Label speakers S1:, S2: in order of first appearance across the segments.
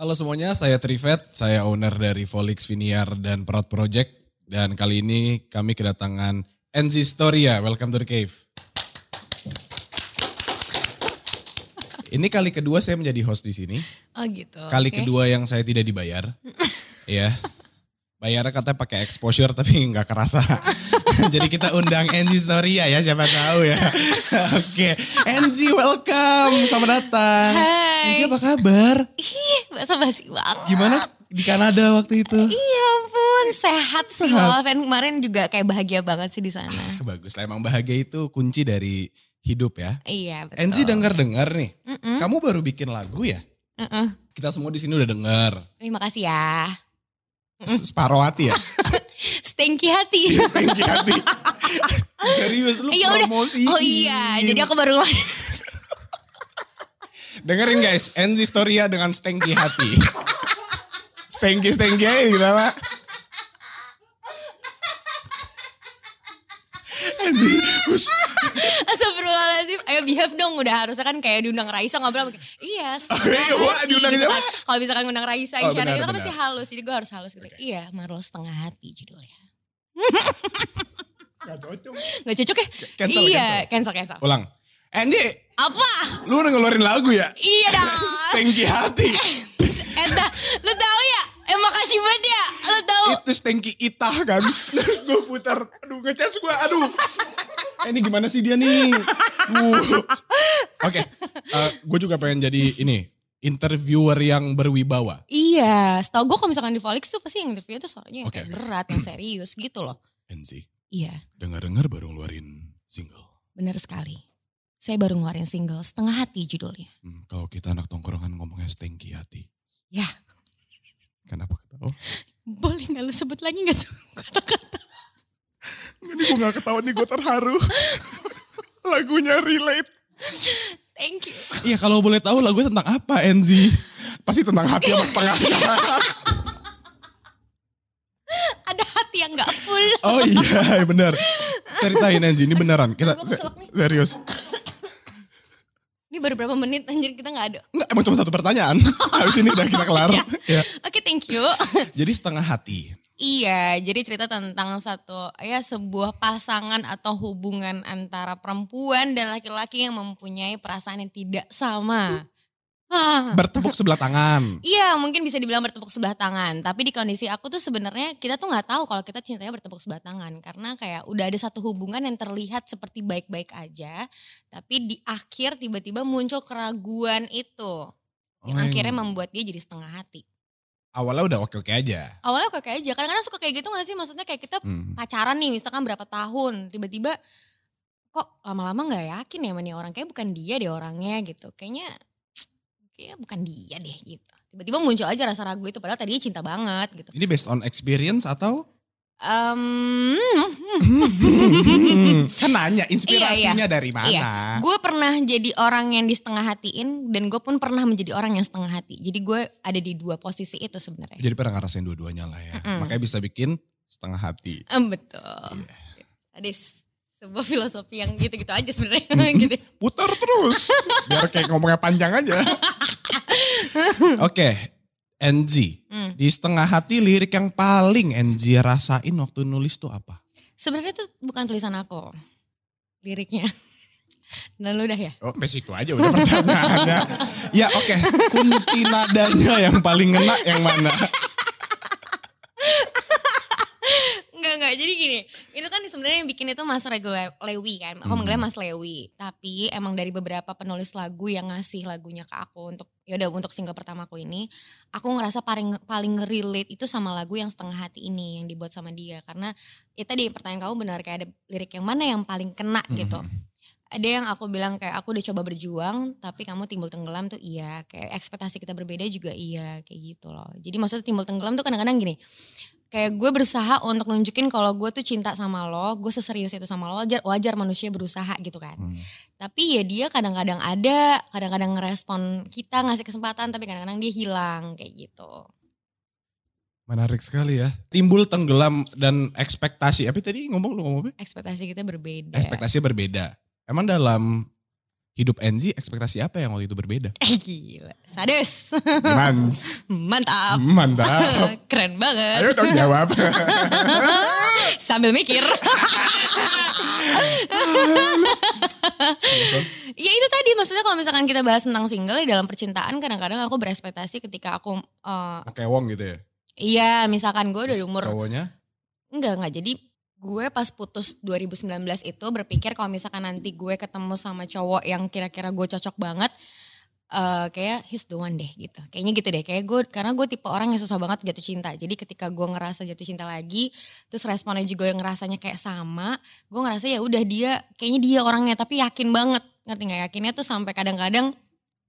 S1: Halo semuanya, saya Trivet, saya owner dari Volix Viniar dan Proud Project. Dan kali ini kami kedatangan NZ Storia, welcome to the cave. Ini kali kedua saya menjadi host di sini.
S2: Oh gitu.
S1: Kali
S2: oke.
S1: kedua yang saya tidak dibayar. ya. Bayarnya katanya pakai exposure tapi nggak kerasa. Jadi kita undang NZ Storia ya, siapa tahu ya. Oke, NZ welcome, selamat datang.
S2: Hai.
S1: NZ apa kabar?
S2: Ih, bahasa basi banget.
S1: Gimana di Kanada waktu itu?
S2: Iya ampun, sehat sih
S1: Sehat.
S2: kemarin juga kayak bahagia banget sih di sana.
S1: Bagus lah, emang bahagia itu kunci dari hidup ya.
S2: Iya betul.
S1: NZ dengar-dengar nih,
S2: Mm-mm,
S1: kamu baru bikin lagu ya?
S2: mm-mm.
S1: Kita semua di sini udah dengar.
S2: Terima kasih ya.
S1: Separuh hati ya?
S2: Stinky hati.
S1: Iya, Stinky hati. Serius lu
S2: Iya, udah.
S1: promosi.
S2: Oh iya, jadi aku baru.
S1: Dengerin guys, NZ Storia dengan Stenky hati. Stenky Stenky aja gitu? NZ, hush.
S2: Astagfirullahaladzim. Ayo behave dong. Udah harusnya kan kayak diundang Raisa ngobrol. Iya.
S1: iya, wah,
S2: hati,"
S1: diundang
S2: gitu kan. Kalau misalkan ngundang Raisa,
S1: Oh,
S2: isyarat
S1: benar,
S2: itu kan pasti halus. Jadi gue harus halus gitu. Iya, Marlo setengah hati judulnya.
S1: Gak cocok.
S2: Gak cocok ya?
S1: Cancel,
S2: iya, cancel, cancel.
S1: Ulang. NZ,
S2: Apa?
S1: lu udah ngeluarin lagu ya?
S2: Iya dah.
S1: Stenky hati.
S2: Eta, lu tahu ya? Eh makasih banget ya. Lu tahu.
S1: Itu Stenky itah kan. gue putar. Aduh ngecas gue. Aduh. Eh, ini gimana sih dia nih? Uh. Oke. gue juga pengen jadi ini. Interviewer yang berwibawa.
S2: Iya, setahu gue kalau misalkan di Volix tuh pasti yang interview tuh soalnya yang
S1: oke.
S2: berat, yang serius gitu loh.
S1: NZ,
S2: Iya,
S1: dengar-dengar baru ngeluarin single.
S2: bener sekali. Saya baru ngeluarin single setengah hati judulnya.
S1: Hmm, kalau kita anak tongkrongan ngomongnya Stenky hati.
S2: Ya,
S1: Kenapa ketawa?
S2: boleh gak lu sebut lagi gak tuh kata-kata?
S1: Ini gue gak ketawa nih gue terharu. Lagunya relate.
S2: Thank you.
S1: Iya kalau boleh tahu lagu tentang apa NZ? Pasti tentang hati sama setengah.
S2: Ada hati yang gak full.
S1: Oh iya benar. Ceritain NZ ini beneran. Kita se- serius.
S2: Ini baru berapa menit anjir kita gak ada.
S1: Enggak emang cuma satu pertanyaan. Habis ini udah kita kelar. ya.
S2: Oke, thank you.
S1: Jadi setengah hati.
S2: Iya, jadi cerita tentang satu ya sebuah pasangan atau hubungan antara perempuan dan laki-laki yang mempunyai perasaan yang tidak sama.
S1: Bertepuk sebelah tangan.
S2: Iya, mungkin bisa dibilang bertepuk sebelah tangan. Tapi di kondisi aku tuh sebenarnya kita tuh nggak tahu kalau kita cintanya bertepuk sebelah tangan karena kayak udah ada satu hubungan yang terlihat seperti baik-baik aja, tapi di akhir tiba-tiba muncul keraguan itu yang
S1: Oh,
S2: akhirnya membuat dia jadi setengah hati.
S1: Awalnya udah oke-oke aja.
S2: Awalnya oke aja, kadang-kadang suka kayak gitu gak sih? Maksudnya kayak kita
S1: Hmm.
S2: pacaran nih misalkan berapa tahun tiba-tiba kok lama-lama nggak yakin ya nih orang kayak bukan dia deh orangnya gitu kayaknya kayak bukan dia deh gitu tiba-tiba muncul aja rasa ragu itu padahal tadinya cinta banget gitu
S1: Ini based on experience atau?
S2: Em,
S1: kan nanya inspirasinya dari mana?
S2: Iya. gue pernah jadi orang yang di setengah hatiin dan gue pun pernah menjadi orang yang setengah hati jadi gue ada di dua posisi itu sebenarnya
S1: Jadi pernah ngerasain dua-duanya lah ya.
S2: Mm-mm.
S1: Makanya bisa bikin setengah hati.
S2: Em, betul
S1: Iya.
S2: Adis sebuah filosofi yang gitu-gitu aja sebenarnya gitu
S1: Putar terus. Biar kayak ngomongnya panjang aja. Oke. NZ.
S2: Hmm.
S1: Di setengah hati lirik yang paling NZ rasain waktu nulis tuh apa?
S2: Sebenarnya itu bukan tulisan aku. Liriknya. Dan lu udah ya?
S1: Oh, sampai situ aja udah pertanyaannya. ya oke, kunci nadanya yang paling ngena yang mana?
S2: Enggak, enggak. Jadi gini, itu kan sebenarnya yang bikin itu Mas Rego Le- Lewi kan. Aku
S1: Hmm.
S2: manggilnya Mas Lewi. Tapi emang dari beberapa penulis lagu yang ngasih lagunya ke aku untuk ya udah untuk single pertamaku ini, aku ngerasa paling paling relate itu sama lagu yang setengah hati ini yang dibuat sama dia karena itu tadi pertanyaan kamu benar kayak ada lirik yang mana yang paling kena gitu.
S1: Hmm.
S2: ada yang aku bilang kayak aku udah coba berjuang tapi kamu timbul tenggelam tuh iya kayak ekspektasi kita berbeda juga iya kayak gitu loh jadi maksudnya timbul tenggelam tuh kadang-kadang gini kayak gue berusaha untuk nunjukin kalau gue tuh cinta sama lo gue seserius itu sama lo wajar wajar manusia berusaha gitu kan
S1: Hmm.
S2: tapi ya dia kadang-kadang ada kadang-kadang ngerespon kita ngasih kesempatan tapi kadang-kadang dia hilang kayak gitu
S1: Menarik sekali ya. Timbul tenggelam dan ekspektasi. Apa tadi ngomong lu ngomong apa?
S2: ekspektasi kita berbeda
S1: Ekspektasinya berbeda. Emang dalam hidup Enzi ekspektasi apa yang waktu itu berbeda?
S2: Eh gila, sadis.
S1: Mans,
S2: Mantap.
S1: mantap.
S2: Keren banget.
S1: Ayo dong jawab.
S2: Sambil mikir. ya itu tadi maksudnya kalau misalkan kita bahas tentang single ya dalam percintaan kadang-kadang aku berespektasi ketika aku eh,
S1: Kayak Wong gitu ya.
S2: iya misalkan gue udah umur
S1: Cowoknya
S2: enggak enggak jadi gue pas putus 2019 itu berpikir kalau misalkan nanti gue ketemu sama cowok yang kira-kira gue cocok banget eh kayak he's the one deh gitu. Kayaknya gitu deh. Kayak gue karena gue tipe orang yang susah banget jatuh cinta. Jadi ketika gue ngerasa jatuh cinta lagi, terus responnya juga yang ngerasanya kayak sama, gue ngerasa ya udah dia kayaknya dia orangnya tapi yakin banget. Ngerti nggak yakinnya tuh sampai kadang-kadang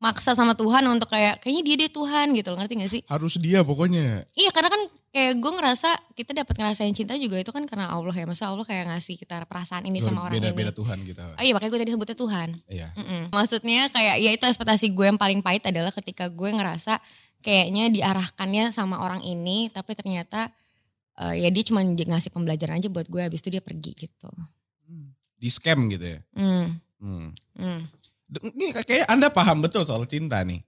S2: maksa sama Tuhan untuk kayak kayaknya dia dia Tuhan gitu loh. Ngerti gak sih?
S1: harus dia pokoknya.
S2: Iya karena kan kayak gue ngerasa kita dapat ngerasain cinta juga itu kan karena Allah ya. Masa Allah kayak ngasih kita perasaan ini sama orang
S1: Beda-beda
S2: ini.
S1: Tuhan kita.
S2: Oh iya makanya gue tadi sebutnya Tuhan.
S1: Iya.
S2: Mm-mm. Maksudnya kayak ya itu ekspektasi gue yang paling pahit adalah ketika gue ngerasa kayaknya diarahkannya sama orang ini tapi ternyata eh, ya dia cuma ngasih pembelajaran aja buat gue habis itu dia pergi gitu.
S1: Di scam gitu ya.
S2: Hmm.
S1: Hmm.
S2: Hmm.
S1: Ini kayak Anda paham betul soal cinta nih.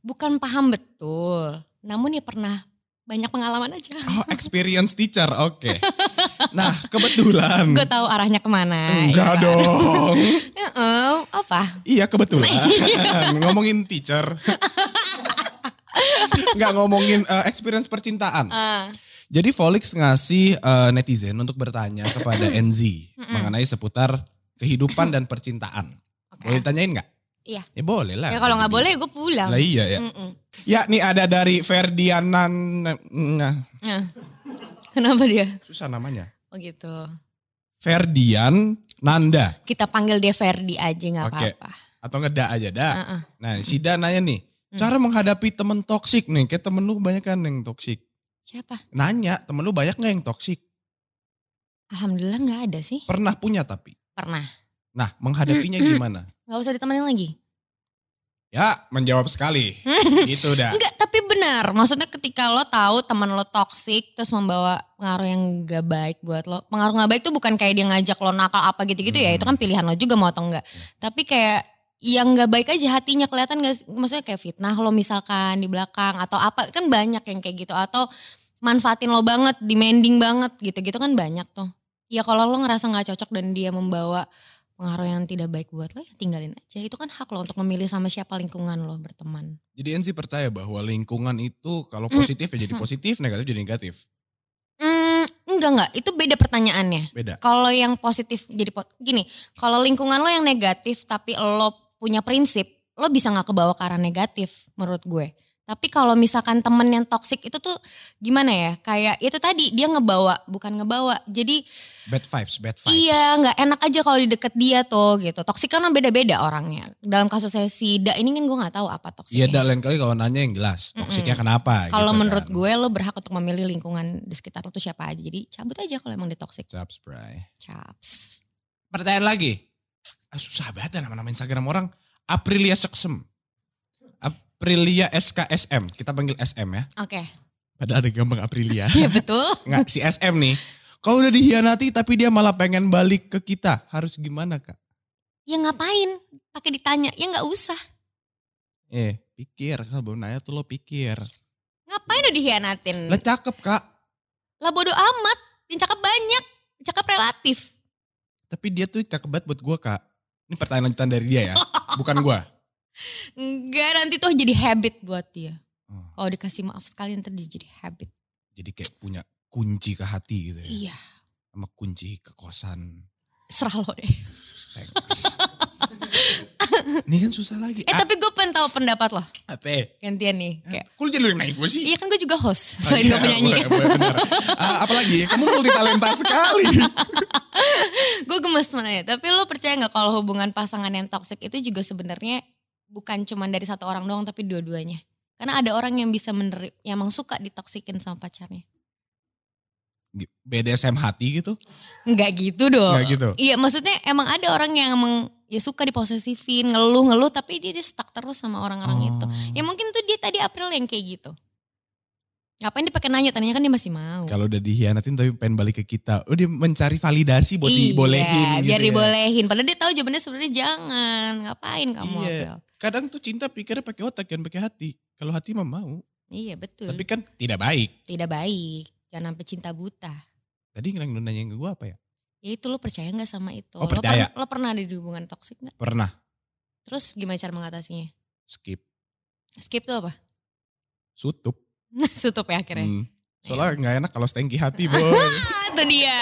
S2: Bukan paham betul, namun ya pernah banyak pengalaman aja.
S1: Oh, experience teacher. Oke. Nah, kebetulan.
S2: gue tahu arahnya ke mana.
S1: Enggak
S2: ya kan?
S1: dong.
S2: Heeh, apa?
S1: Iya kebetulan. ngomongin teacher. Enggak ngomongin eh, experience percintaan.
S2: Ah,
S1: Jadi Volix ngasih eh, netizen untuk bertanya kepada NZ mengenai seputar kehidupan dan percintaan. Boleh ditanyain nggak?
S2: Iya.
S1: Ya boleh lah.
S2: Ya kalau nggak boleh gue pulang.
S1: Lah iya ya.
S2: Mm-mm.
S1: Ya nih ada dari Ferdianan. Nah,
S2: Nah, kenapa dia?
S1: susah namanya.
S2: Oh gitu.
S1: Ferdian Nanda.
S2: Kita panggil dia Ferdi aja nggak
S1: Oke.
S2: apa-apa.
S1: Atau ngeda aja dah.
S2: Heeh.
S1: Nah si Da nanya nih.
S2: Hmm.
S1: Cara menghadapi temen toksik nih. Kayak temen lu banyak kan yang toksik.
S2: Siapa?
S1: Nanya temen lu banyak gak yang toksik?
S2: Alhamdulillah nggak ada sih.
S1: Pernah punya tapi.
S2: Pernah.
S1: Nah menghadapinya
S2: Hmm.
S1: gimana?
S2: Nggak usah ditemenin lagi.
S1: Ya menjawab sekali. gitu dah.
S2: Enggak, tapi benar. Maksudnya ketika lo tahu teman lo toksik terus membawa pengaruh yang gak baik buat lo. Pengaruh gak baik tuh bukan kayak dia ngajak lo nakal apa gitu-gitu ya.
S1: Hmm.
S2: Itu kan pilihan lo juga mau atau enggak. Tapi kayak yang gak baik aja hatinya kelihatan gak? Maksudnya kayak fitnah lo misalkan di belakang atau apa. Kan banyak yang kayak gitu. Atau manfaatin lo banget, demanding banget gitu-gitu kan banyak tuh. Ya kalau lo ngerasa gak cocok dan dia membawa pengaruh yang tidak baik buat lo ya tinggalin aja. Itu kan hak lo untuk memilih sama siapa lingkungan lo berteman.
S1: Jadi Enzi percaya bahwa lingkungan itu kalau positif ya jadi positif, negatif jadi negatif.
S2: Hmm, enggak enggak, itu beda pertanyaannya.
S1: Beda.
S2: Kalau yang positif jadi po- gini, kalau lingkungan lo yang negatif tapi lo punya prinsip, lo bisa nggak kebawa ke arah negatif menurut gue. Tapi kalau misalkan temen yang toksik itu tuh gimana ya? Kayak itu tadi dia ngebawa, bukan ngebawa. Jadi
S1: Bad vibes, bad vibes.
S2: iya nggak enak aja kalau di deket dia tuh gitu. Toksik kan beda-beda orangnya. Dalam kasus saya si Da ini kan gue nggak tahu apa
S1: Iya
S2: toksiknya.
S1: dah lain kali kalau nanya yang jelas. Toksiknya kenapa
S2: Kalau
S1: gitu
S2: menurut
S1: kan.
S2: gue lo berhak untuk memilih lingkungan di sekitar lo tuh siapa aja. Jadi cabut aja kalau emang dia toksik.
S1: Caps, bray.
S2: Caps.
S1: Pertanyaan lagi. Ah, susah banget ya nama-nama Instagram orang. Aprilia Seksem. Aprilia SKSM. Kita panggil SM ya.
S2: Oke.
S1: Padahal ada gambar Aprilia.
S2: Iya betul.
S1: Nggak, si SM nih. Kalau udah dihianati tapi dia malah pengen balik ke kita. Harus gimana kak?
S2: Ya ngapain? Pakai ditanya. Ya nggak usah.
S1: Eh, pikir. Kalau belum nanya tuh lo pikir.
S2: Ngapain udah dihianatin?
S1: Lah cakep kak.
S2: Lah bodo amat. Yang cakep banyak. Cakep relatif.
S1: Tapi dia tuh cakep banget buat gue kak. Ini pertanyaan lanjutan dari dia ya. Bukan gue.
S2: Enggak nanti tuh jadi habit buat dia.
S1: Oh,
S2: Kalau dikasih maaf sekali nanti dia jadi habit.
S1: jadi kayak punya kunci ke hati gitu ya.
S2: Iya.
S1: Sama kunci ke kosan.
S2: Serah lo deh.
S1: Thanks. Ini kan susah lagi.
S2: Eh
S1: Ah,
S2: tapi gue pengen tahu pendapat lo.
S1: apa?
S2: Gantian nih. Kayak,
S1: Kok lu jadi lu yang naik gue sih?
S2: iya kan gue juga host.
S1: Oh,
S2: Selain
S1: iya,
S2: gue penyanyi.
S1: boleh, boleh, benar. Ah, apalagi kamu multi talenta sekali.
S2: gue gemes sebenarnya. Tapi lo percaya nggak kalau hubungan pasangan yang toxic itu juga sebenarnya bukan cuma dari satu orang doang tapi dua-duanya. Karena ada orang yang bisa menerima, yang emang suka ditoksikin sama pacarnya.
S1: BDSM hati gitu?
S2: Enggak gitu dong.
S1: Nggak gitu?
S2: Iya maksudnya emang ada orang yang emang ya suka diposesifin, ngeluh-ngeluh tapi dia, dia stuck terus sama orang-orang itu.
S1: Oh.
S2: Ya mungkin tuh dia tadi April yang kayak gitu. Ngapain dia pakai nanya? Tadinya kan dia masih mau.
S1: Kalau udah dihianatin tapi pengen balik ke kita. Oh dia mencari validasi buat
S2: Iya,
S1: dibolehin gitu
S2: biar
S1: ya.
S2: dibolehin. Padahal dia tahu jawabannya sebenarnya jangan. Ngapain kamu
S1: Iya.
S2: April?
S1: Kadang tuh cinta pikirnya pakai otak kan pakai hati. Kalau hati mah mau.
S2: Iya betul.
S1: Tapi kan tidak baik.
S2: Tidak baik. Jangan sampai cinta buta.
S1: Tadi yang nanya ke gue apa ya?
S2: Ya itu lo percaya nggak sama itu?
S1: Oh,
S2: Lo
S1: percaya.
S2: pernah- Lo, pernah ada di hubungan toksik nggak?
S1: Pernah
S2: Terus gimana cara mengatasinya?
S1: skip.
S2: Skip tuh apa?
S1: Sutup.
S2: Sutup ya akhirnya.
S1: Hmm. Soalnya nggak enak kalau stengki hati boy.
S2: Itu dia.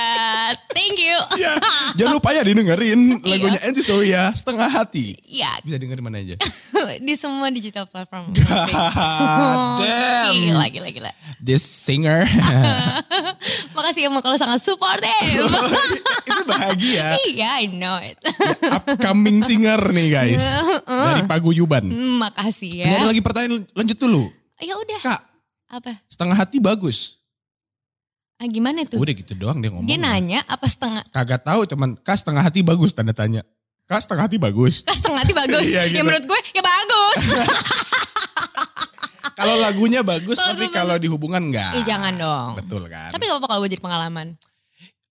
S2: Thank you.
S1: ya, jangan lupa ya didengerin lagunya Anti Soya setengah hati.
S2: Iya,
S1: Bisa dengerin mana aja.
S2: di semua digital platform.
S1: God damn.
S2: Gila, gila, gila.
S1: This singer.
S2: Makasih ya kalau sangat supportive.
S1: itu bahagia.
S2: Iya, I know it.
S1: Upcoming singer nih guys. Dari Paguyuban.
S2: Hmm, Makasih
S1: Ini
S2: ya.
S1: ada lagi pertanyaan lanjut dulu.
S2: Ya udah.
S1: Kak,
S2: Apa?
S1: setengah hati bagus.
S2: Ah, gimana tuh?
S1: Udah gitu doang dia ngomong.
S2: Dia nanya apa setengah?
S1: Kagak tahu cuman kak setengah hati bagus tanda tanya. Kak setengah hati bagus.
S2: Kah setengah hati bagus.
S1: Iya,
S2: Ya
S1: gitu.
S2: menurut gue ya bagus.
S1: Kalau lagunya bagus tapi kalau di hubungan enggak.
S2: Ih jangan dong.
S1: Betul kan.
S2: Tapi gak apa-apa kalau jadi pengalaman.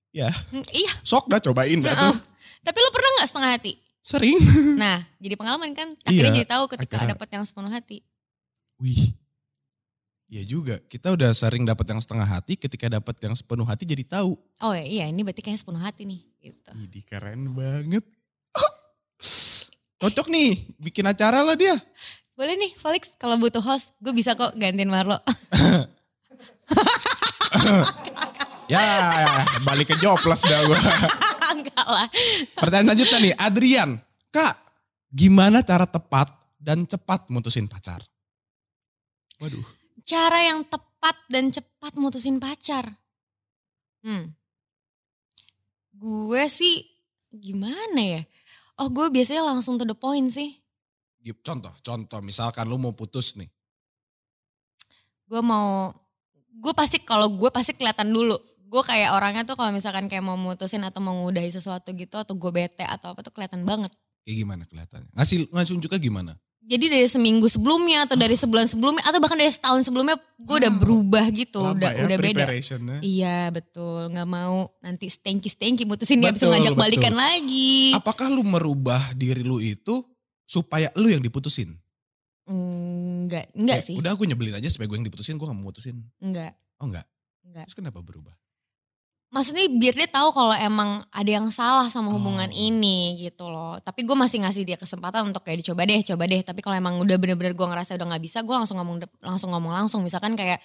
S1: ya
S2: Hmm, iya.
S1: sok dah cobain dah tuh.
S2: Tapi lo pernah gak setengah hati?
S1: Sering.
S2: Nah, jadi pengalaman kan. Akhirnya
S1: Iya,
S2: jadi tahu ketika
S1: akhirnya.
S2: dapet yang sepenuh hati.
S1: Wih. Iya juga. Kita udah sering dapat yang setengah hati, ketika dapat yang sepenuh hati jadi tahu.
S2: Oh iya, ini berarti kayaknya sepenuh hati nih. Gitu.
S1: Ih, keren banget. Cocok nih, bikin acara lah dia.
S2: Boleh nih, Felix kalau butuh host, gue bisa kok gantiin Marlo.
S1: Ya, balik ke jobless dah gue.
S2: Enggak lah.
S1: Pertanyaan selanjutnya nih, Adrian. Kak, gimana cara tepat dan cepat mutusin pacar? Waduh.
S2: Cara yang tepat dan cepat mutusin pacar. Hmm. Gue sih gimana ya? Oh gue biasanya langsung to the point sih.
S1: Contoh, contoh. Misalkan lu mau putus nih.
S2: Gue mau, gue pasti kalau gue pasti kelihatan dulu. Gue kayak orangnya tuh kalau misalkan kayak mau mutusin atau mau ngudahi sesuatu gitu atau gue bete atau apa tuh kelihatan banget.
S1: Kayak gimana kelihatannya? Ngasih, ngasih unjuknya gimana?
S2: Jadi dari seminggu sebelumnya atau dari sebulan sebelumnya atau bahkan dari setahun sebelumnya gue udah
S1: Wow.
S2: berubah gitu,
S1: Lama
S2: udah
S1: ya
S2: udah beda. Iya betul, nggak mau nanti stanky mutusin dia bisa ngajak
S1: betul.
S2: balikan lagi.
S1: Apakah lu merubah diri lu itu supaya lu yang diputusin?
S2: Enggak, enggak
S1: Kayak,
S2: sih,
S1: Udah aku nyebelin aja supaya gue yang diputusin, gue gak mau mutusin.
S2: enggak,
S1: Oh enggak?
S2: enggak.
S1: Terus kenapa berubah?
S2: Maksudnya biar dia tahu kalau emang ada yang salah sama hubungan
S1: Oh.
S2: ini gitu loh. Tapi gue masih ngasih dia kesempatan untuk kayak dicoba deh, coba deh. Tapi kalau emang udah bener-bener gue ngerasa udah nggak bisa, gue langsung ngomong langsung ngomong langsung. Misalkan kayak,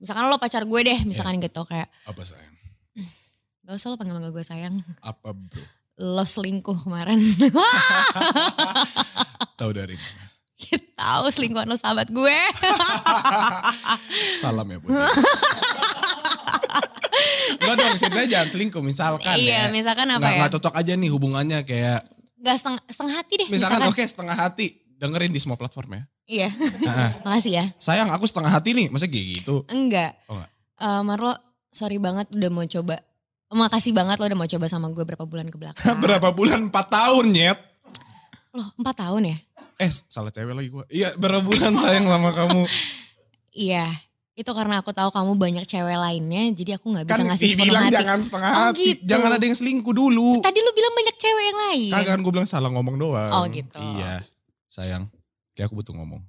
S2: misalkan lo pacar gue deh, misalkan gitu kayak,
S1: Apa sayang?
S2: gak usah lo panggil manggil gue sayang.
S1: Apa bro?
S2: Lo selingkuh kemarin.
S1: Tahu dari mana?
S2: tahu selingkuhan lo sahabat gue.
S1: Salam ya Budi. Enggak dong, ceritanya jangan selingkuh. Misalkan
S2: iya,
S1: ya.
S2: misalkan apa
S1: Nggak,
S2: ya?
S1: nggak cocok aja nih hubungannya kayak.
S2: Gak setengah, setengah hati deh.
S1: Misalkan oke setengah hati. Dengerin di semua platform ya.
S2: Iya,
S1: Nah,
S2: makasih ya.
S1: sayang aku setengah hati nih. Masa gitu?
S2: Enggak.
S1: Oh, enggak.
S2: Eh, Marlo, sorry banget udah mau coba. Makasih banget lo udah mau coba sama gue berapa bulan ke belakang.
S1: Berapa bulan? 4 tahun nyet.
S2: Loh, empat tahun ya?
S1: Eh salah cewek lagi gue. Iya berapa bulan sayang sama kamu.
S2: Iya. Itu karena aku tahu kamu banyak cewek lainnya, jadi aku nggak bisa
S1: Kan
S2: ngasih sepenuh hati.
S1: jangan setengah
S2: Oh,
S1: hati.
S2: gitu.
S1: Jangan ada yang selingkuh dulu.
S2: Tadi lu bilang banyak cewek yang lain.
S1: Kagak kan gue bilang salah ngomong doang.
S2: Oh, gitu.
S1: Iya. Sayang. Kayak aku butuh ngomong.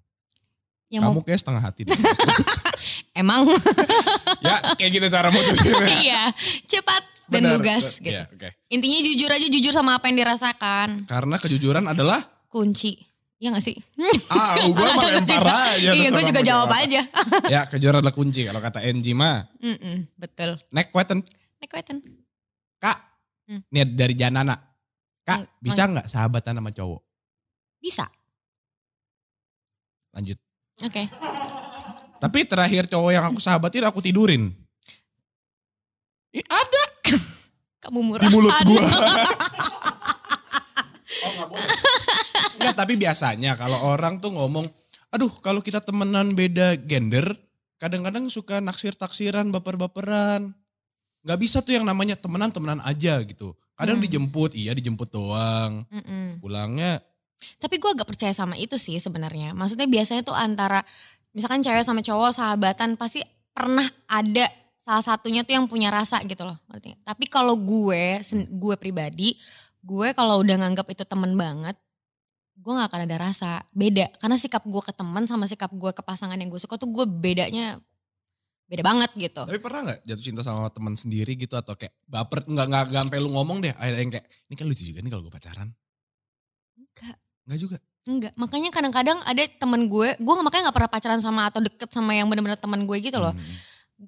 S2: Yang
S1: Kamu
S2: mau,
S1: kayak setengah hati deh.
S2: emang
S1: ya kayak gitu cara mutusinnya.
S2: iya, cepat dan
S1: Benar.
S2: lugas gitu.
S1: Iya, oke.
S2: Intinya jujur aja jujur sama apa yang dirasakan.
S1: Karena kejujuran adalah
S2: Kunci. Iya gak sih?
S1: ah, gue mah lempar aja.
S2: Iya, gue juga jawab aja.
S1: ya, kejujuran adalah kunci kalau kata NG mah.
S2: Mm-mm, betul.
S1: Next question.
S2: Nek Weten.
S1: Kak,
S2: Hmm.
S1: nih dari Janana. Kak,
S2: Mang-
S1: bisa nggak sahabatan sama cowok?
S2: Bisa.
S1: Lanjut.
S2: Oke.
S1: Tapi terakhir cowok yang aku sahabatin aku tidurin. Ih, ada
S2: Kamu murahan.
S1: di mulut gua. oh nggak boleh. Enggak, tapi biasanya kalau orang tuh ngomong, aduh kalau kita temenan beda gender, kadang-kadang suka naksir-taksiran, baper-baperan. Gak bisa tuh yang namanya temenan-temenan aja gitu. Kadang
S2: Hmm.
S1: dijemput, iya dijemput doang.
S2: Mm-mm.
S1: Pulangnya,
S2: Tapi gue agak percaya sama itu sih sebenarnya. Maksudnya biasanya tuh antara misalkan cewek sama cowok sahabatan pasti pernah ada salah satunya tuh yang punya rasa gitu loh. Tapi kalau gue, gue pribadi, gue kalau udah nganggap itu temen banget, gue nggak akan ada rasa beda. Karena sikap gue ke teman sama sikap gue ke pasangan yang gue suka tuh gue bedanya beda banget gitu.
S1: Tapi pernah nggak jatuh cinta sama teman sendiri gitu atau kayak baper nggak nggak nggak sampai lu ngomong deh ada yang kayak ini kan lucu juga nih kalau gue pacaran
S2: Enggak.
S1: nggak juga
S2: Enggak, makanya kadang-kadang ada temen gue, gue nggak- makanya gak pernah pacaran sama atau deket sama yang bener-bener temen gue gitu loh.
S1: Hmm.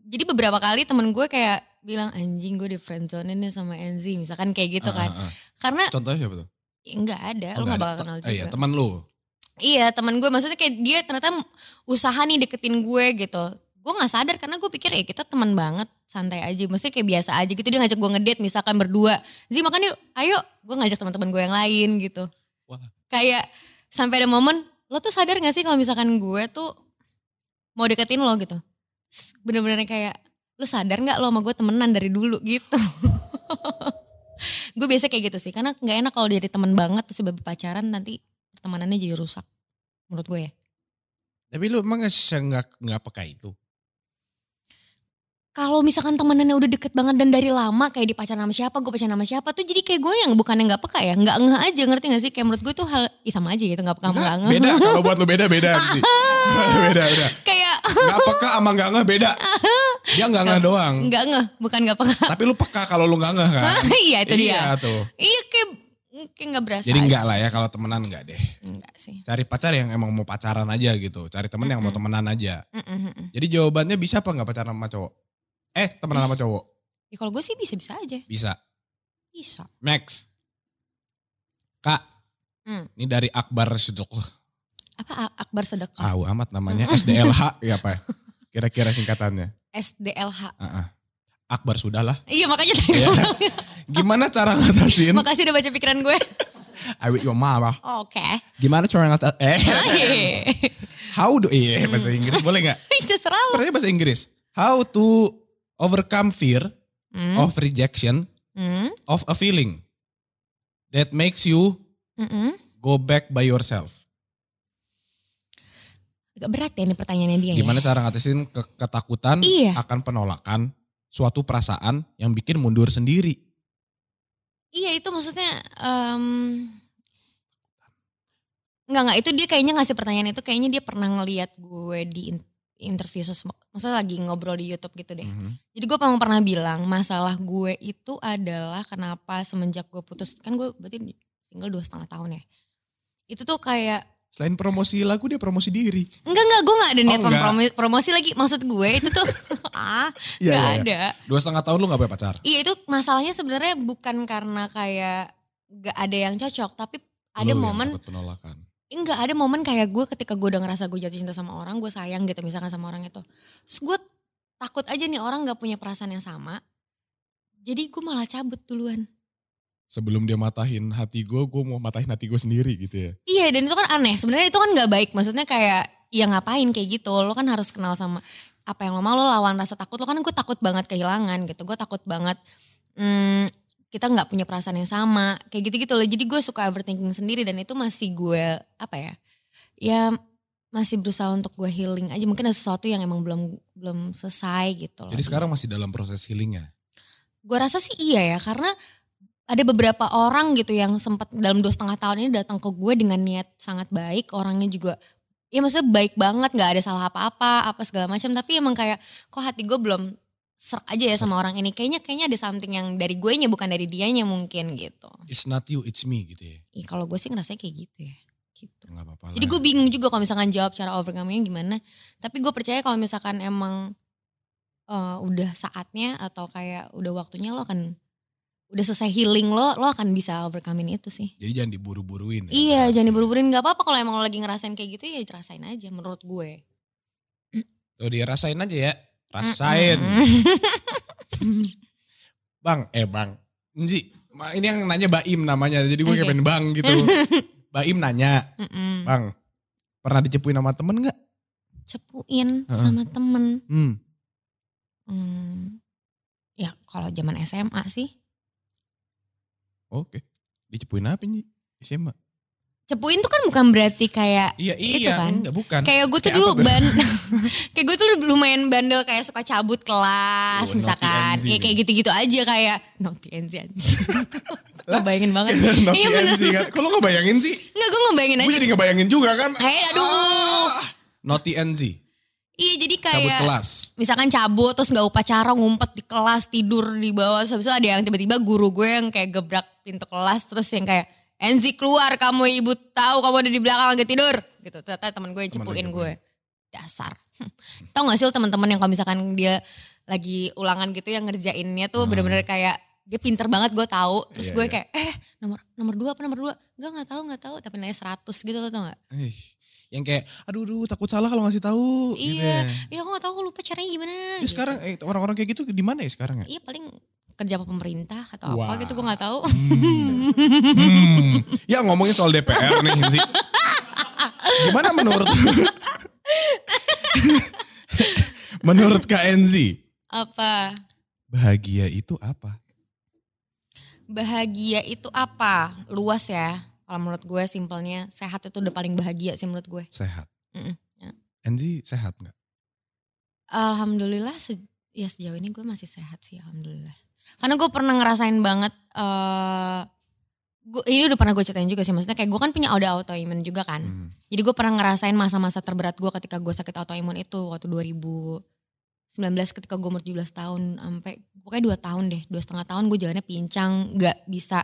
S2: Jadi beberapa kali temen gue kayak bilang anjing gue di friendzone nih sama Enzi, misalkan kayak gitu
S1: Ah,
S2: kan.
S1: ah.
S2: Karena
S1: contohnya siapa tuh
S2: enggak ada,
S1: Oh,
S2: lu gak bakal kenal
S1: Eh,
S2: juga.
S1: iya teman lu
S2: Iya temen gue maksudnya kayak dia ternyata usaha nih deketin gue gitu. Gue gak sadar karena gue pikir ya kita teman banget santai aja. Maksudnya kayak biasa aja gitu dia ngajak gue ngedate misalkan berdua. Zi makan yuk ayo gue ngajak teman-teman gue yang lain gitu.
S1: Wah.
S2: Kayak sampai ada momen lo tuh sadar gak sih kalau misalkan gue tuh mau deketin lo gitu. Bener-bener kayak lo sadar gak lo sama gue temenan dari dulu gitu. gue biasa kayak gitu sih karena nggak enak kalau jadi teman banget terus tiba pacaran nanti pertemanannya jadi rusak menurut gue ya.
S1: tapi lu emang nggak nggak nggak peka itu
S2: Kalau misalkan temenannya udah deket banget dan dari lama kayak di pacaran sama siapa, gue pacaran sama siapa tuh jadi kayak gue yang bukannya nggak peka ya, nggak ngeh aja ngerti gak sih? Kayak menurut gue tuh hal ih sama aja gitu nggak peka
S1: Nggak,
S2: ngeh.
S1: beda kalau buat lu beda beda sih beda beda
S2: kayak
S1: nggak peka sama nggak ngeh beda dia nggak ngeh doang
S2: nggak ngeh, bukan nggak peka.
S1: tapi lu peka kalau lu nggak ngeh kan
S2: iya itu dia.
S1: iya tuh
S2: Iya kayak kayak nggak berasa.
S1: jadi
S2: aja.
S1: enggak lah ya kalau temenan enggak deh
S2: Enggak sih.
S1: cari pacar yang emang mau pacaran aja gitu cari temen yang mau temenan aja jadi jawabannya bisa apa nggak pacaran sama cowok eh temenan sama cowok
S2: Ya kalau gue sih bisa bisa aja.
S1: bisa
S2: Bisa.
S1: Max kak
S2: Hmm.
S1: ini dari Akbar Sedok
S2: Apa Akbar sedekah?
S1: tahu amat namanya SDLH ya apa? kira-kira singkatannya
S2: SDLH.
S1: Ah, ah. Akbar sudah lah
S2: Iya makanya tadi
S1: Iya.
S2: ngomong.
S1: gimana cara ngatasin
S2: Makasih udah baca pikiran gue.
S1: I with your mama
S2: Oke.
S1: gimana cara ngatasin eh
S2: Hai.
S1: how do iya bahasa Inggris boleh nggak
S2: Itu selalu.
S1: Pertanyaan bahasa Inggris how to overcome fear
S2: Hmm.
S1: of rejection
S2: Hmm.
S1: of a feeling that makes you
S2: Mm-mm.
S1: go back by yourself.
S2: Berat ya ini pertanyaannya dia. ya.
S1: Gimana cara ngatasin ke ketakutan
S2: Iya.
S1: akan penolakan suatu perasaan yang bikin mundur sendiri.
S2: Iya itu maksudnya em Enggak enggak itu dia kayaknya ngasih pertanyaan itu kayaknya dia pernah ngeliat gue di in- interview sosmed. Maksudnya lagi ngobrol di YouTube gitu deh.
S1: Mhm.
S2: Jadi gue memang pernah bilang masalah gue itu adalah kenapa semenjak gue putus kan gue berarti single dua setengah tahun ya. Itu tuh kayak
S1: Selain promosi lagu dia promosi diri.
S2: enggak enggak gue enggak ada niat
S1: Oh,
S2: promosi, promosi lagi maksud gue itu tuh ah
S1: Iya,
S2: enggak
S1: iya, iya.
S2: ada.
S1: Dua setengah tahun lu gak punya pacar.
S2: Iya itu masalahnya sebenarnya bukan karena kayak gak ada yang cocok, tapi ada
S1: Lu
S2: momen
S1: penolakan.
S2: enggak ada momen kayak gue ketika gue udah ngerasa gue jatuh cinta sama orang, gue sayang gitu misalkan sama orang itu. Terus gue takut aja nih orang gak punya perasaan yang sama. Jadi gue malah cabut duluan.
S1: Sebelum dia matahin hati gue, gue mau matahin hati gue sendiri gitu ya.
S2: Iya dan itu kan aneh. Sebenarnya itu kan gak baik. Maksudnya kayak ya ngapain kayak gitu. Lo kan harus kenal sama apa yang lo mau. Lo lawan rasa takut. Lo kan gue takut banget kehilangan gitu. Gue takut banget hmm, kita nggak punya perasaan yang sama. Kayak gitu-gitu loh. Jadi gue suka overthinking sendiri dan itu masih gue apa ya. Ya masih berusaha untuk gue healing aja. Mungkin ada sesuatu yang emang belum belum selesai gitu loh.
S1: Jadi sekarang masih dalam proses healingnya.
S2: Gue rasa sih iya ya karena ada beberapa orang gitu yang sempat dalam dua setengah tahun ini datang ke gue dengan niat sangat baik orangnya juga ya maksudnya baik banget nggak ada salah apa-apa apa segala macam. Tapi emang kayak kok hati gue belum serak aja ya sama orang ini. Kayaknya kayaknya ada something yang dari gue nya bukan dari dianya mungkin gitu.
S1: It's not you, it's me gitu ya.
S2: Ih, kalau gue sih ngerasa kayak gitu ya gitu.
S1: Gak apa-apa
S2: jadi gue bingung juga kalau misalkan jawab cara overcoming gimana. Tapi gue percaya kalau misalkan emang eh, udah saatnya atau kayak udah waktunya lo akan udah selesai healing lo lo akan bisa overcoming itu sih
S1: Jadi jangan diburu-buruin. ya.
S2: Iya, jangan diburu-buruin nggak apa-apa kalau emang lo lagi ngerasain kayak gitu ya rasain aja menurut gue.
S1: Tuh dia rasain aja ya. Rasain.
S2: Mm-mm.
S1: Bang, eh bang. Nji, ini yang nanya Baim namanya. Jadi gue kayak
S2: Oke.
S1: pengen bang gitu. Baim nanya,
S2: Mm-mm.
S1: bang pernah dicepuin sama temen gak?
S2: Cepuin sama temen.
S1: Hmm.
S2: Hmm. Ya kalau zaman SMA sih
S1: Oke. Dicepuin apa Nji? SMA.
S2: cepuin tuh kan bukan berarti kayak
S1: Iya
S2: itu
S1: iya,
S2: kan.
S1: enggak bukan.
S2: Kayak gue tuh
S1: Kayak
S2: dulu ban kayak gue tuh lumayan bandel kayak suka cabut kelas
S1: Oh,
S2: misalkan. Ya, kayak gitu-gitu aja kayak naughty NZ anjing. Ngebayangin banget.
S1: Naughty
S2: iya bener.
S1: Kan. Kalau ngebayangin sih,
S2: Enggak gue ngebayangin
S1: gue
S2: aja.
S1: jadi ngebayangin juga kan.
S2: Hei aduh.
S1: Ah, Naughty NZ,
S2: Iya jadi
S1: cabut
S2: kayak
S1: kelas.
S2: misalkan cabut terus nggak upacara ngumpet di kelas tidur di bawah terus ada yang tiba-tiba guru gue yang kayak gebrak pintu kelas terus yang kayak Enzi keluar kamu ibu tahu kamu ada di belakang lagi tidur. Gitu. Ternyata teman gue yang cepuin
S1: cepuin.
S2: gue. dasar. Tau gak sih lo teman-teman yang kalau misalkan dia lagi ulangan gitu yang ngerjainnya tuh bener-bener kayak dia pinter banget gue tahu. Terus
S1: Iya,
S2: gue
S1: iya.
S2: kayak eh nomor nomor dua apa nomor dua? Enggak nggak tahu nggak tahu. Tapi nilai 100 gitu lo tau gak
S1: yang kayak, aduh, aduh, takut salah kalau ngasih tahu. gitu
S2: iya
S1: ya.
S2: iya aku nggak tahu aku lupa caranya gimana
S1: Ya
S2: gitu.
S1: sekarang eh, orang-orang kayak gitu di mana ya sekarang ya?
S2: Iya paling kerja apa pemerintah atau
S1: Wah.
S2: apa gitu gue nggak tahu.
S1: Hmm. Ya ngomongin soal DPR nih Hinzi. Gimana menurut Menurut Kak Enzi,
S2: Apa?
S1: bahagia itu apa?
S2: Bahagia itu apa? Luas ya. Kalau menurut gue simpelnya sehat itu udah paling bahagia sih menurut gue.
S1: Sehat.
S2: Mm-mm, ya.
S1: Enzi sehat nggak?
S2: Alhamdulillah se- ya sejauh ini gue masih sehat sih alhamdulillah. Karena gue pernah ngerasain banget eh gua- ini udah pernah gue ceritain juga sih maksudnya kayak gue kan punya ada autoimun juga kan.
S1: Hmm.
S2: Jadi gue pernah ngerasain masa-masa terberat gue ketika gue sakit autoimun itu waktu 2019 ketika gue umur 17 tahun sampai pokoknya dua tahun deh dua setengah tahun gue jalannya pincang nggak bisa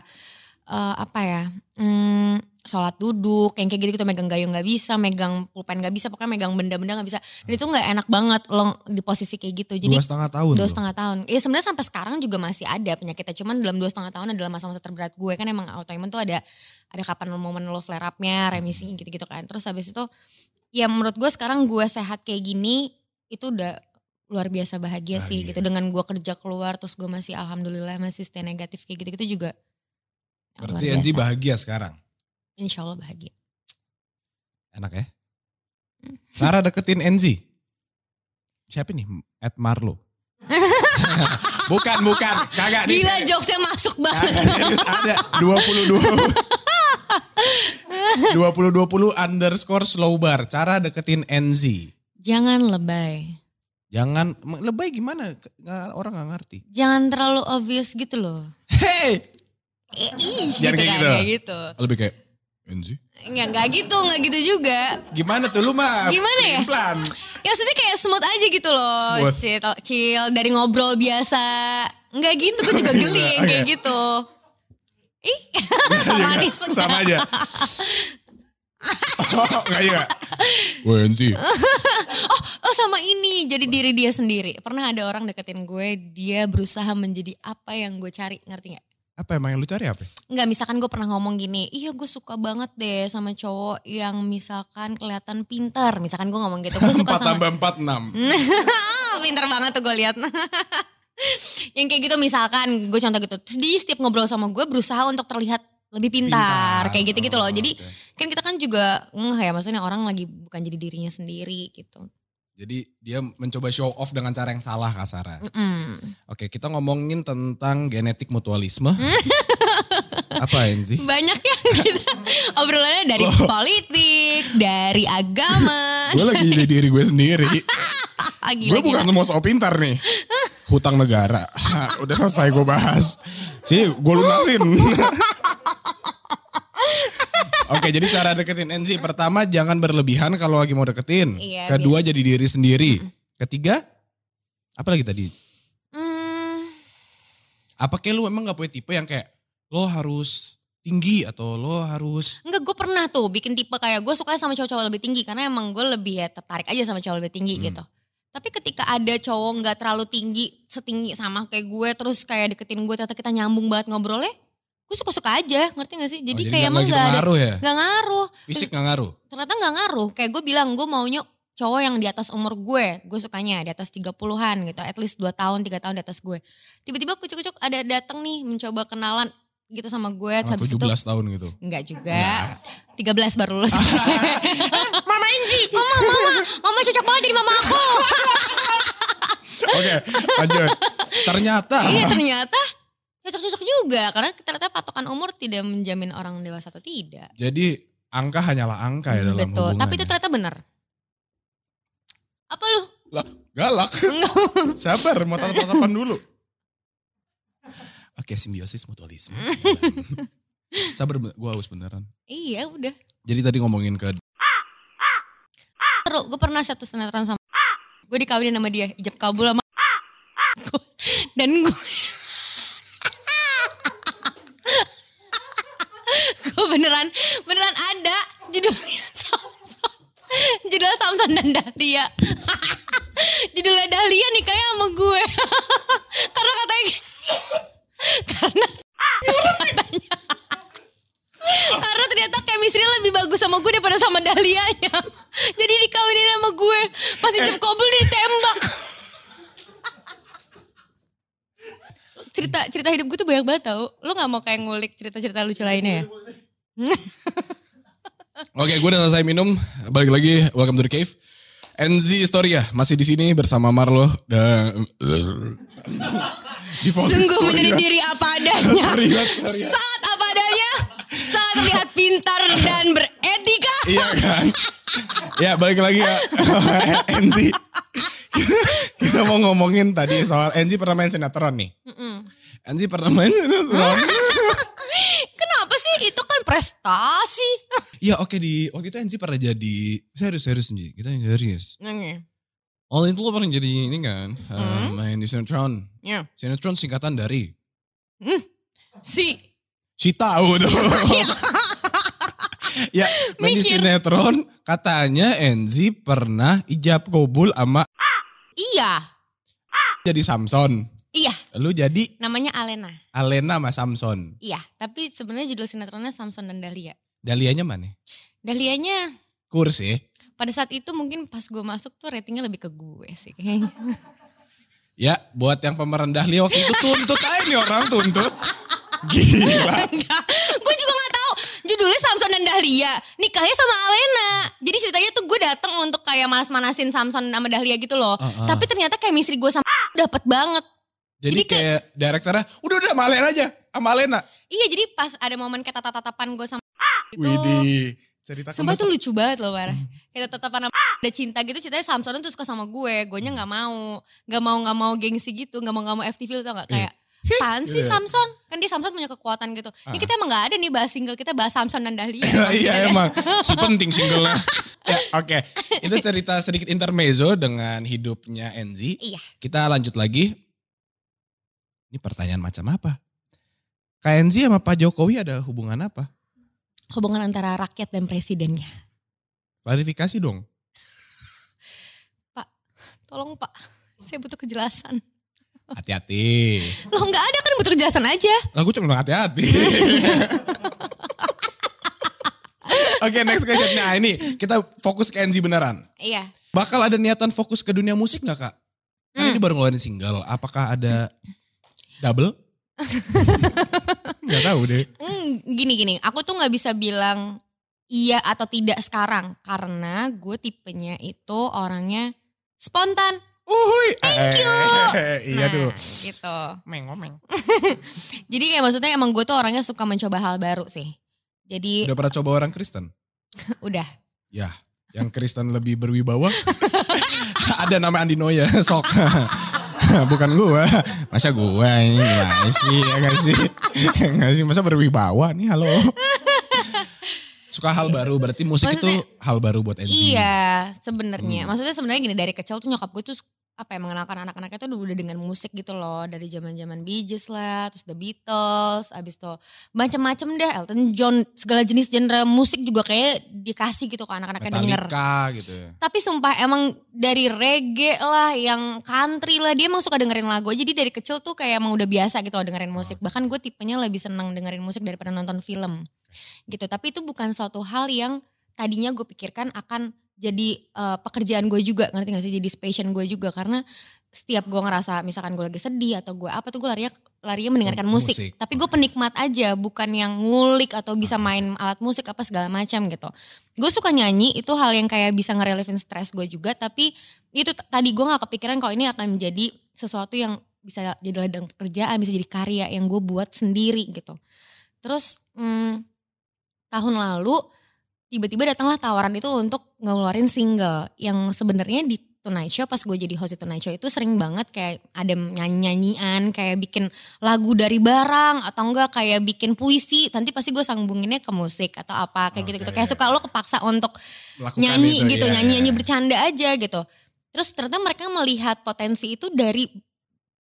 S2: eh, apa ya hmm, sholat duduk yang kayak gitu gitu megang gayung nggak bisa megang pulpen nggak bisa pokoknya megang benda-benda nggak bisa dan itu nggak enak banget lo di posisi kayak gitu jadi
S1: Dua setengah tahun
S2: dua
S1: loh.
S2: setengah tahun. Ya sebenarnya sampai sekarang juga masih ada penyakitnya. Cuman dalam dua setengah tahun adalah masa-masa terberat gue kan emang autoimun tuh ada ada kapan momen lo flare upnya, remisi gitu-gitu kan. Terus habis itu ya menurut gue sekarang gue sehat kayak gini itu udah luar biasa bahagia, sih
S1: Bahagia.
S2: gitu dengan gue kerja keluar terus gue masih alhamdulillah masih stay negatif kayak gitu-gitu juga.
S1: Berarti Enzi bahagia sekarang.
S2: Insya Allah bahagia.
S1: Enak ya? Sarah deketin Enzi. Siapa nih? Ed Marlo. bukan, bukan. Kagak nih.
S2: Gila jokesnya masuk banget.
S1: Serius ada 22 2020 underscore slow bar. Cara deketin NZ.
S2: Jangan lebay.
S1: Jangan lebay gimana? Orang nggak ngerti.
S2: Jangan terlalu obvious gitu loh.
S1: Hey,
S2: ih, gitu
S1: kayak
S2: kan,
S1: gitu.
S2: kayak gitu.
S1: lebih kayak NZ.
S2: Enggak, enggak gitu, enggak gitu juga.
S1: Gimana tuh lu mah?
S2: Gimana ya?
S1: Plan.
S2: Ya maksudnya kayak smooth aja gitu loh.
S1: Smooth.
S2: Chill, chill, dari ngobrol biasa. Enggak gitu, gue juga geli yang kayak gitu. Ih, sama manis.
S1: Sama aja. oh, enggak juga. Gue NZ.
S2: Oh sama ini, jadi diri dia sendiri. Pernah ada orang deketin gue, dia berusaha menjadi apa yang gue cari, ngerti gak?
S1: Apa emang yang lu cari apa?
S2: Enggak, misalkan gue pernah ngomong gini, iya gue suka banget deh sama cowok yang misalkan kelihatan pintar. Misalkan gue ngomong gitu, gue suka
S1: 4
S2: sama...
S1: tambah 4, 6.
S2: Pinter banget tuh gue lihat. yang kayak gitu misalkan gue contoh gitu. Terus dia setiap ngobrol sama gue berusaha untuk terlihat lebih pintar,
S1: Pintar.
S2: kayak gitu-gitu loh.
S1: Oh,
S2: Jadi
S1: oke.
S2: kan kita kan juga nggak ya maksudnya orang lagi bukan jadi dirinya sendiri gitu.
S1: Jadi dia mencoba show off dengan cara yang salah Kak Sarah.
S2: Mm.
S1: Oke, kita ngomongin tentang genetik mutualisme. Apa Enzi?
S2: Banyak ya gitu. Obrolannya dari
S1: Oh.
S2: politik, dari agama.
S1: gue lagi jadi diri gue sendiri.
S2: Ah,
S1: gue bukan semua sok pintar nih. Hutang negara. Udah selesai gue bahas. Sih, gue lunasin. Oke, jadi cara deketin Enzi. Pertama, jangan berlebihan kalau lagi mau deketin.
S2: Iya,
S1: Kedua, jadi diri sendiri. Ketiga, apa lagi tadi?
S2: Hmm,
S1: Apa kayak lu emang gak punya tipe yang kayak lo harus tinggi atau lo harus
S2: Enggak, gue pernah tuh bikin tipe kayak gue suka sama cowok-cowok lebih tinggi karena emang gue lebih ya tertarik aja sama cowok lebih tinggi
S1: Hmm.
S2: gitu. Tapi ketika ada cowok nggak terlalu tinggi, setinggi sama kayak gue, terus kayak deketin gue, ternyata kita nyambung banget ngobrolnya, gue suka-suka aja, ngerti gak sih? Jadi
S1: Oh,
S2: kayak
S1: nggak
S2: emang nggak ada,
S1: ngaruh ya?
S2: nggak ngaruh.
S1: Fisik gak ngaruh?
S2: Ternyata nggak ngaruh. Kayak gue bilang gue maunya cowok yang di atas umur gue, gue sukanya di atas 30-an gitu, at least 2 tahun, 3 tahun di atas gue. Tiba-tiba kucuk-kucuk ada datang nih mencoba kenalan gitu sama gue,
S1: Sama
S2: habis
S1: 17
S2: itu
S1: tahun gitu.
S2: Enggak juga. 13 baru lulus. mama Enzi, mama, mama, mama cocok banget jadi mama aku.
S1: Oke, lanjut. Ternyata
S2: iya ternyata cocok-cocok juga. Karena ternyata patokan umur tidak menjamin orang dewasa atau tidak.
S1: Jadi angka hanyalah angka ya dalam
S2: Betul. Tapi itu ternyata benar. Apa lu?
S1: galak.
S2: Enggak.
S1: Sabar, mau tatap-tatapan dulu. Oke, simbiosis mutualisme. Sabar, gue haus beneran.
S2: iya udah.
S1: Jadi tadi ngomongin ke
S2: Seru, gue pernah satu sinetron sama gue dikawinin sama dia, ijab kabul sama dan gue gue beneran beneran ada judulnya Samson judulnya Samson dan Dahlia. Judulnya Dahlia nih kayak sama gue. Karena katanya karena katanya karena ternyata chemistry lebih bagus sama gue daripada sama Dahlianya. Jadi dikawinin sama gue. Pas ijab kabul ditembak. Cerita cerita hidup gue tuh banyak banget tau. Lo nggak mau kayak ngulik cerita cerita lucu lainnya ya
S1: Oke, gue udah selesai minum. Balik lagi, welcome to the cave. NZ Historia masih di sini bersama Marlo dan
S2: Sungguh menjadi
S1: ya.
S2: diri apa adanya.
S1: Sorry sorry.
S2: Saat apa adanya. Saat terlihat pintar dan beretika.
S1: Iya kan? ya balik lagi ya NZ. Kita mau ngomongin tadi soal NZ pernah main sinetron nih. NZ pernah main sinetron.
S2: Kan prestasi.
S1: ya oke di waktu itu NZ pernah jadi serius serius nih kita yang serius.
S2: Nanya.
S1: All itu lo pernah jadi ini kan uh, main di sinetron.
S2: Ya.
S1: Sinetron singkatan dari
S2: Si.
S1: si tahu tuh. ya main di
S2: Mikir.
S1: sinetron katanya NZ pernah ijab kabul sama
S2: Iya.
S1: jadi Samson.
S2: Iya.
S1: Lu jadi
S2: Namanya Alena.
S1: Alena sama Samson.
S2: Iya. Tapi sebenarnya judul sinetronnya Samson dan Dahlia.
S1: Dalianya mana?
S2: Dahlianya
S1: Kursi.
S2: pada saat itu mungkin pas gue masuk tuh ratingnya lebih ke gue sih kayaknya.
S1: Ya, buat yang pemeran Dahlia waktu itu tuntut aja nih orang tuntut. Gila.
S2: Enggak, gue juga gak tahu judulnya Samson dan Dahlia. Nikahnya sama Alena. Jadi ceritanya tuh gue datang untuk kayak manas-manasin Samson sama Dahlia gitu loh.
S1: Uh-uh.
S2: Tapi ternyata chemistry gue sama dapet banget.
S1: Jadi,
S2: Jadi
S1: kayak direkturnya, udah udah sama Alena aja. Sama Alena.
S2: Iya jadi pas ada momen kayak tatap-tatapan gue sama itu.
S1: Widih. Cerita
S2: Sumpah itu lucu banget loh parah. Kayak tatapan sama ada cinta gitu ceritanya Samson tuh suka sama gue. Gue nya gak mau. Gak mau gak mau gengsi gitu. Gak mau gak mau FTV tau gak. Kayak Apaan sih
S1: Iya.
S2: Samson? Kan dia Samson punya kekuatan gitu. Ini
S1: Ah.
S2: kita emang gak ada nih bahas single. Kita bahas Samson dan Dahlia.
S1: iya emang. Si penting singlenya. ya oke. Itu cerita sedikit intermezzo dengan hidupnya Enzi.
S2: Iya.
S1: Kita lanjut lagi. Ini pertanyaan macam apa? Enzi sama Pak Jokowi ada hubungan apa?
S2: hubungan antara rakyat dan presidennya.
S1: Klarifikasi dong.
S2: Tolong pak, saya butuh kejelasan.
S1: Hati-hati.
S2: Loh nggak ada kan butuh kejelasan aja.
S1: Lah gue cuma bilang hati-hati. Oke next question. Nah ini kita fokus ke Enzi beneran.
S2: Iya.
S1: Bakal ada niatan fokus ke dunia musik gak kak? Kan
S2: Hmm.
S1: ini baru ngeluarin single. Apakah ada double? gak tahu deh.
S2: Hmm, gini gini, aku tuh nggak bisa bilang iya atau tidak sekarang karena gue tipenya itu orangnya spontan.
S1: Uhuy. Thank you. iya
S2: Nah,
S1: tuh.
S2: Gitu.
S1: Meng-meng.
S2: Jadi kayak maksudnya emang gue tuh orangnya suka mencoba hal baru sih. Jadi
S1: Udah pernah coba orang Kristen?
S2: udah.
S1: Ya, yang Kristen lebih berwibawa. Ada nama Andi Noya, sok. Bukan gua. Masa gua ini gimana sih? Ya gak sih? Gak sih? Masa berwibawa nih, halo. Suka hal baru, berarti musik itu
S2: Maksudnya-
S1: hal baru buat Enzi.
S2: Iya, sebenarnya.
S1: Hmm.
S2: Maksudnya sebenarnya gini dari kecil tuh nyokap gue tuh apa ya mengenalkan anak-anaknya tuh udah dengan musik gitu loh dari zaman-zaman Bee Gees lah, terus The Beatles, abis itu macam-macam deh Elton John, segala jenis genre musik juga kayak dikasih gitu ke anak-anaknya denger.
S1: Gitu ya.
S2: Tapi sumpah emang dari reggae lah, yang country lah, dia emang suka dengerin lagu. Jadi dari kecil tuh kayak emang udah biasa gitu loh dengerin musik. Bahkan gue tipenya lebih seneng dengerin musik daripada nonton film. Gitu, tapi itu bukan suatu hal yang tadinya gue pikirkan akan jadi eh, pekerjaan gue juga, ngerti gak sih? Jadi passion gue juga karena setiap gue ngerasa misalkan gue lagi sedih atau gue apa tuh gue larinya larinya mendengarkan musik.
S1: Musik.
S2: Tapi gue penikmat aja, bukan yang ngulik atau bisa main alat musik apa segala macam gitu. Gue suka nyanyi itu hal yang kayak bisa ngerelevin stres gue juga. Tapi itu tadi gue nggak kepikiran kalau ini akan menjadi sesuatu yang bisa jadi ladang pekerjaan, bisa jadi karya yang gue buat sendiri gitu. Terus hmm, tahun lalu tiba-tiba datanglah tawaran itu untuk ngeluarin single yang sebenarnya di Tonight Show pas gue jadi host di Tonight Show itu sering banget kayak ada nyanyi-nyanyian kayak bikin lagu dari barang atau enggak kayak bikin puisi. Nanti pasti gue sambunginnya ke musik atau apa kayak gitu-gitu. Kayak suka lo kepaksa untuk
S1: Melakukan
S2: nyanyi
S1: itu,
S2: gitu
S1: iya,
S2: nyanyi-nyanyi
S1: iya.
S2: bercanda aja gitu. Terus ternyata mereka melihat potensi itu dari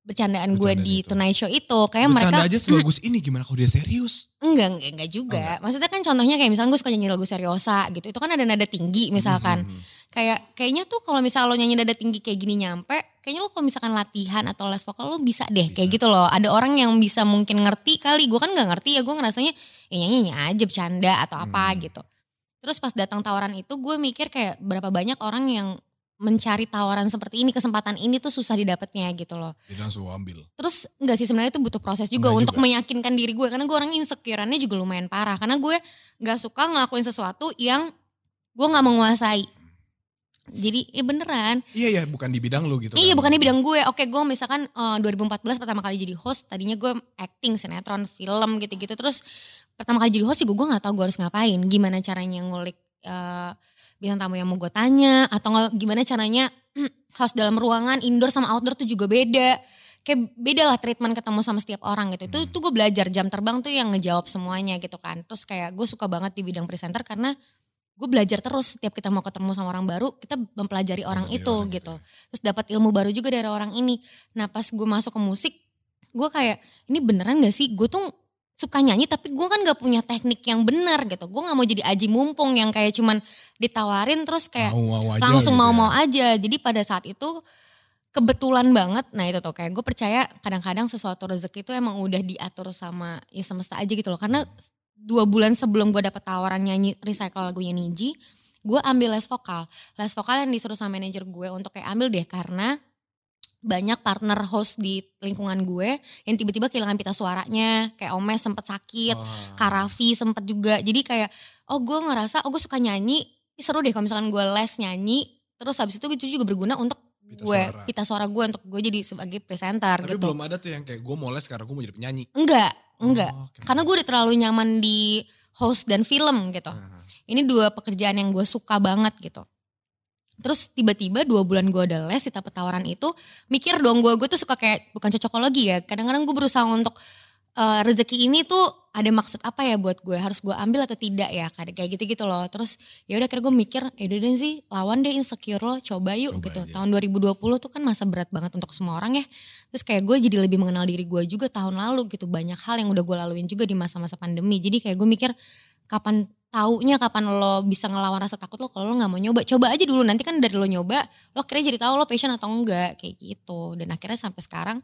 S2: bercandaan gue di
S1: itu.
S2: Tonight Show itu kayak
S1: Bercanda
S2: mereka
S1: aja sebagus ini gimana kalau dia serius?
S2: enggak enggak, enggak juga
S1: Oh, enggak.
S2: maksudnya kan contohnya kayak misalnya gue suka nyanyi lagu seriosa gitu itu kan ada nada tinggi misalkan
S1: Mhm.
S2: kayak kayaknya tuh kalau misalnya lo nyanyi nada tinggi kayak gini nyampe kayaknya lo kalau misalkan latihan atau les vokal lo bisa deh kayak
S1: Bisa.
S2: gitu loh ada orang yang bisa mungkin ngerti kali gue kan nggak ngerti ya gue ngerasanya ya nyanyi nyanyi aja bercanda atau apa
S1: Hmm.
S2: gitu terus pas datang tawaran itu gue mikir kayak berapa banyak orang yang mencari tawaran seperti ini kesempatan ini tuh susah didapatnya gitu loh
S1: Jadi langsung ambil.
S2: terus enggak sih sebenarnya itu butuh proses juga
S1: Enggak
S2: untuk
S1: juga.
S2: meyakinkan diri gue karena gue orang insecure-nya juga lumayan parah karena gue nggak suka ngelakuin sesuatu yang gue nggak menguasai jadi ya beneran
S1: Iya ya, bukan di bidang lu gitu.
S2: iya
S1: kan.
S2: bukan di bidang gue oke gue misalkan eh, 2014 pertama kali jadi host tadinya gue acting sinetron film gitu-gitu terus pertama kali jadi host juga gue nggak tahu gue harus ngapain gimana caranya ngulik eh, bintang tamu yang mau gue tanya atau gimana caranya host dalam ruangan indoor sama outdoor tuh juga beda. Kayak beda lah treatment ketemu sama setiap orang gitu. Itu
S1: Hmm.
S2: tuh gue belajar jam terbang tuh yang ngejawab semuanya gitu kan. Terus kayak gue suka banget di bidang presenter karena gue belajar terus setiap kita mau ketemu sama orang baru kita mempelajari orang
S1: Mempelajari
S2: itu
S1: orang
S2: gitu.
S1: Itu
S2: terus dapat ilmu baru juga dari orang ini. Nah pas gue masuk ke musik gue kayak ini beneran gak sih? Gue tuh suka nyanyi tapi gue kan gak punya teknik yang benar gitu gue nggak mau jadi aji mumpung yang kayak cuman ditawarin terus kayak
S1: Mau-mau aja
S2: langsung
S1: gitu
S2: mau-mau
S1: ya.
S2: aja. Jadi pada saat itu kebetulan banget. Nah itu tuh kayak gue percaya kadang-kadang sesuatu rezeki itu emang udah diatur sama ya semesta aja gitu loh. Karena dua bulan sebelum gue dapet tawaran nyanyi recycle lagunya Niji, gue ambil les vokal. Les vokal yang disuruh sama manajer gue untuk kayak ambil deh karena banyak partner host di lingkungan gue yang tiba-tiba kehilangan pita suaranya. Kayak Omes sempet sakit,
S1: Wah.
S2: Kak Raffi sempet juga. Jadi kayak oh gue ngerasa oh gue suka nyanyi. Seru deh kalau misalkan gue les nyanyi. Terus habis itu itu juga berguna untuk
S1: Pita
S2: gue
S1: suara.
S2: pita suara gue untuk gue jadi sebagai presenter
S1: Tapi
S2: gitu.
S1: belum ada tuh yang kayak gue mau les karena gue mau jadi penyanyi.
S2: Enggak, enggak.
S1: Oh, oke.
S2: Karena gue udah terlalu nyaman di host dan film gitu.
S1: Nah,
S2: Ini dua pekerjaan yang gue suka banget gitu. Terus tiba-tiba dua bulan gue ada les di dapet tawaran itu, mikir dong gue, gue tuh suka kayak bukan cocokologi ya. Kadang-kadang gue berusaha untuk eh, rezeki ini tuh ada maksud apa ya buat gue, harus gue ambil atau tidak ya, kayak kayak gitu-gitu loh. Terus ya udah akhirnya gue mikir, ya udah sih lawan deh insecure lo, coba yuk
S1: Coba
S2: gitu.
S1: aja.
S2: Tahun 2020 tuh kan masa berat banget untuk semua orang ya. Terus kayak gue jadi lebih mengenal diri gue juga tahun lalu gitu. Banyak hal yang udah gue laluin juga di masa-masa pandemi. Jadi kayak gue mikir kapan taunya kapan lo bisa ngelawan rasa takut lo kalau lo nggak mau nyoba coba aja dulu. Nanti kan dari lo nyoba lo akhirnya jadi tahu lo passion atau enggak kayak gitu. Dan akhirnya sampai sekarang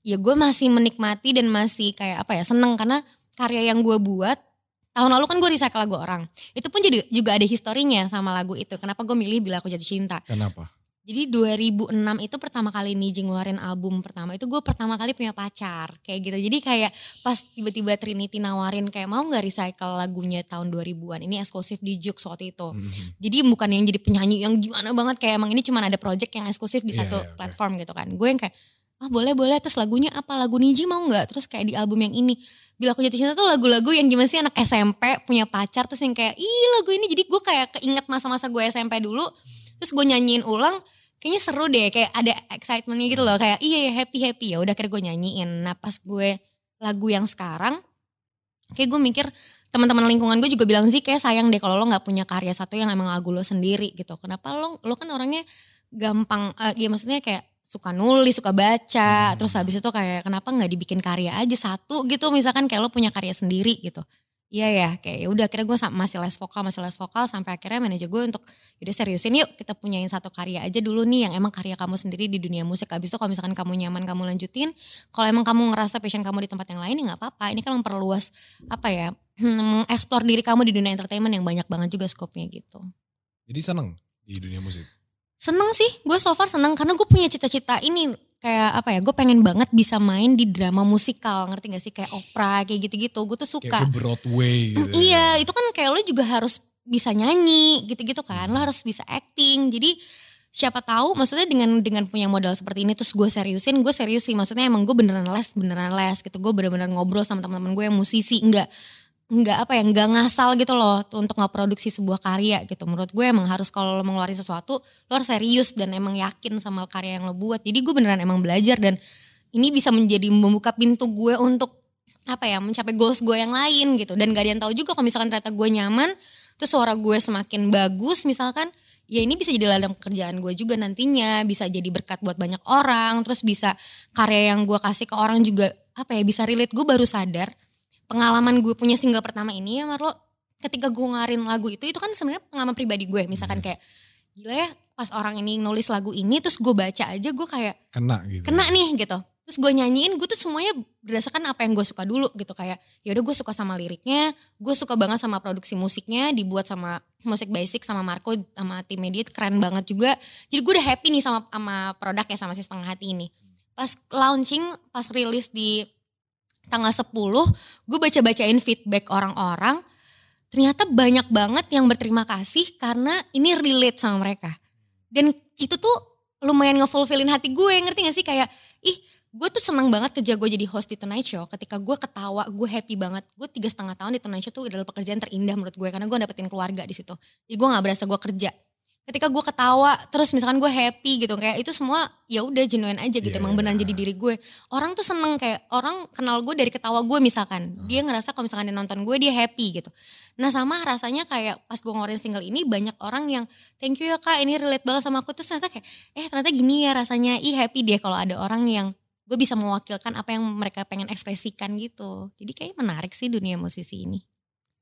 S2: ya gue masih menikmati dan masih kayak apa ya seneng. Karena karya yang gue buat tahun lalu kan gue recycle lagu orang. Itu pun jadi juga ada historinya sama lagu itu. Kenapa gue milih bila aku jatuh cinta?
S1: Kenapa?
S2: Jadi 2006 itu pertama kali Niji ngeluarin album pertama itu gue pertama kali punya pacar kayak gitu. Jadi kayak pas tiba-tiba Trinity nawarin kayak mau nggak recycle lagunya tahun 2000-an. Ini eksklusif di Jux waktu itu.
S1: Mhm.
S2: Jadi bukan yang jadi penyanyi yang gimana banget kayak emang ini cuma ada project yang eksklusif di
S1: Iya,
S2: satu
S1: iya, oke.
S2: platform gitu kan. Gue yang kayak ah boleh boleh terus lagunya apa lagu Niji mau nggak terus kayak di album yang ini bila aku jatuh cinta tuh lagu-lagu yang gimana sih anak SMP punya pacar terus yang kayak ih lagu ini jadi gue kayak keinget masa-masa gue SMP dulu terus gue nyanyiin ulang kayaknya seru deh kayak ada excitementnya gitu loh. Kayak iya ya happy happy. Ya udah akhirnya gue nyanyiin. Nah pas gue lagu yang sekarang kayak gue mikir teman-teman lingkungan gue juga bilang sih kayak sayang deh kalau lo nggak punya karya satu yang emang lagu lo sendiri gitu. Kenapa lo lo kan orangnya gampang eh, ya maksudnya kayak suka nulis suka baca
S1: Hmm.
S2: terus habis itu kayak kenapa nggak dibikin karya aja satu gitu misalkan kayak lo punya karya sendiri gitu Iya ya, kayak ya udah akhirnya gue masih les vokal, masih les vokal sampai akhirnya manajer gue untuk udah seriusin yuk kita punyain satu karya aja dulu nih yang emang karya kamu sendiri di dunia musik. Habis itu kalau misalkan kamu nyaman kamu lanjutin, kalau emang kamu ngerasa passion kamu di tempat yang lain ya nggak apa-apa. Ini kan memperluas apa ya, mengeksplor diri kamu di dunia entertainment yang banyak banget juga skopnya gitu.
S1: Jadi seneng di dunia musik.
S2: Seneng sih, gue so far seneng karena gue punya cita-cita ini kayak apa ya, gue pengen banget bisa main di drama musikal, ngerti gak sih kayak opera kayak gitu-gitu. Gue tuh suka.
S1: Kayak Broadway gitu.
S2: Mm, iya, itu kan kayak lo juga harus bisa nyanyi gitu-gitu kan. Lo harus bisa acting. Jadi siapa tahu maksudnya dengan dengan punya modal seperti ini terus gue seriusin, gue serius sih. Maksudnya emang gue beneran les, beneran les gitu. Gue bener-bener ngobrol sama teman-teman gue yang musisi, enggak nggak apa ya nggak ngasal gitu loh untuk produksi sebuah karya gitu. Menurut gue emang harus kalau lo mengeluarkan sesuatu lo harus serius dan emang yakin sama karya yang lo buat. Jadi gue beneran emang belajar dan ini bisa menjadi membuka pintu gue untuk apa ya mencapai goals gue yang lain gitu. Dan gak ada yang tahu juga kalau misalkan ternyata gue nyaman terus suara gue semakin bagus misalkan ya ini bisa jadi ladang pekerjaan gue juga nantinya. Bisa jadi berkat buat banyak orang terus bisa karya yang gue kasih ke orang juga apa ya bisa relate. Gue baru sadar pengalaman gue punya single pertama ini ya Marlo ketika gue ngarin lagu itu itu kan sebenarnya pengalaman pribadi gue. Misalkan kayak gila ya pas orang ini nulis lagu ini terus gue baca aja gue kayak
S1: Kena gitu.
S2: kena nih gitu. Terus gue nyanyiin gue tuh semuanya berdasarkan apa yang gue suka dulu gitu. Kayak ya udah gue suka sama liriknya gue suka banget sama produksi musiknya dibuat sama musik basic sama Marco sama tim media itu keren banget juga. Jadi gue udah happy nih sama sama produk ya sama si setengah hati ini. Pas launching pas rilis di tanggal 10 gue baca-bacain feedback orang-orang ternyata banyak banget yang berterima kasih karena ini relate sama mereka. Dan itu tuh lumayan ngefulfillin hati gue ngerti gak sih? Kayak ih gue tuh senang banget kerja gue jadi host di Tonight Show. Ketika gue ketawa gue happy banget. Gue tiga setengah tahun di Tonight Show tuh adalah pekerjaan terindah menurut gue karena gue dapetin keluarga di situ. Jadi gue nggak berasa gue kerja ketika gue ketawa terus misalkan gue happy gitu kayak itu semua ya udah genuine aja gitu
S1: Iya,
S2: emang
S1: iya.
S2: beneran jadi diri gue. Orang tuh seneng kayak orang kenal gue dari ketawa gue misalkan.
S1: Hmm.
S2: dia ngerasa kalau misalkan dia nonton gue dia happy gitu. Nah sama rasanya kayak pas gue ngeluarin single ini banyak orang yang thank you ya kak ini relate banget sama aku. Terus ternyata kayak eh ternyata gini ya rasanya ih happy deh kalau ada orang yang gue bisa mewakilkan apa yang mereka pengen ekspresikan gitu. Jadi kayak menarik sih dunia musisi ini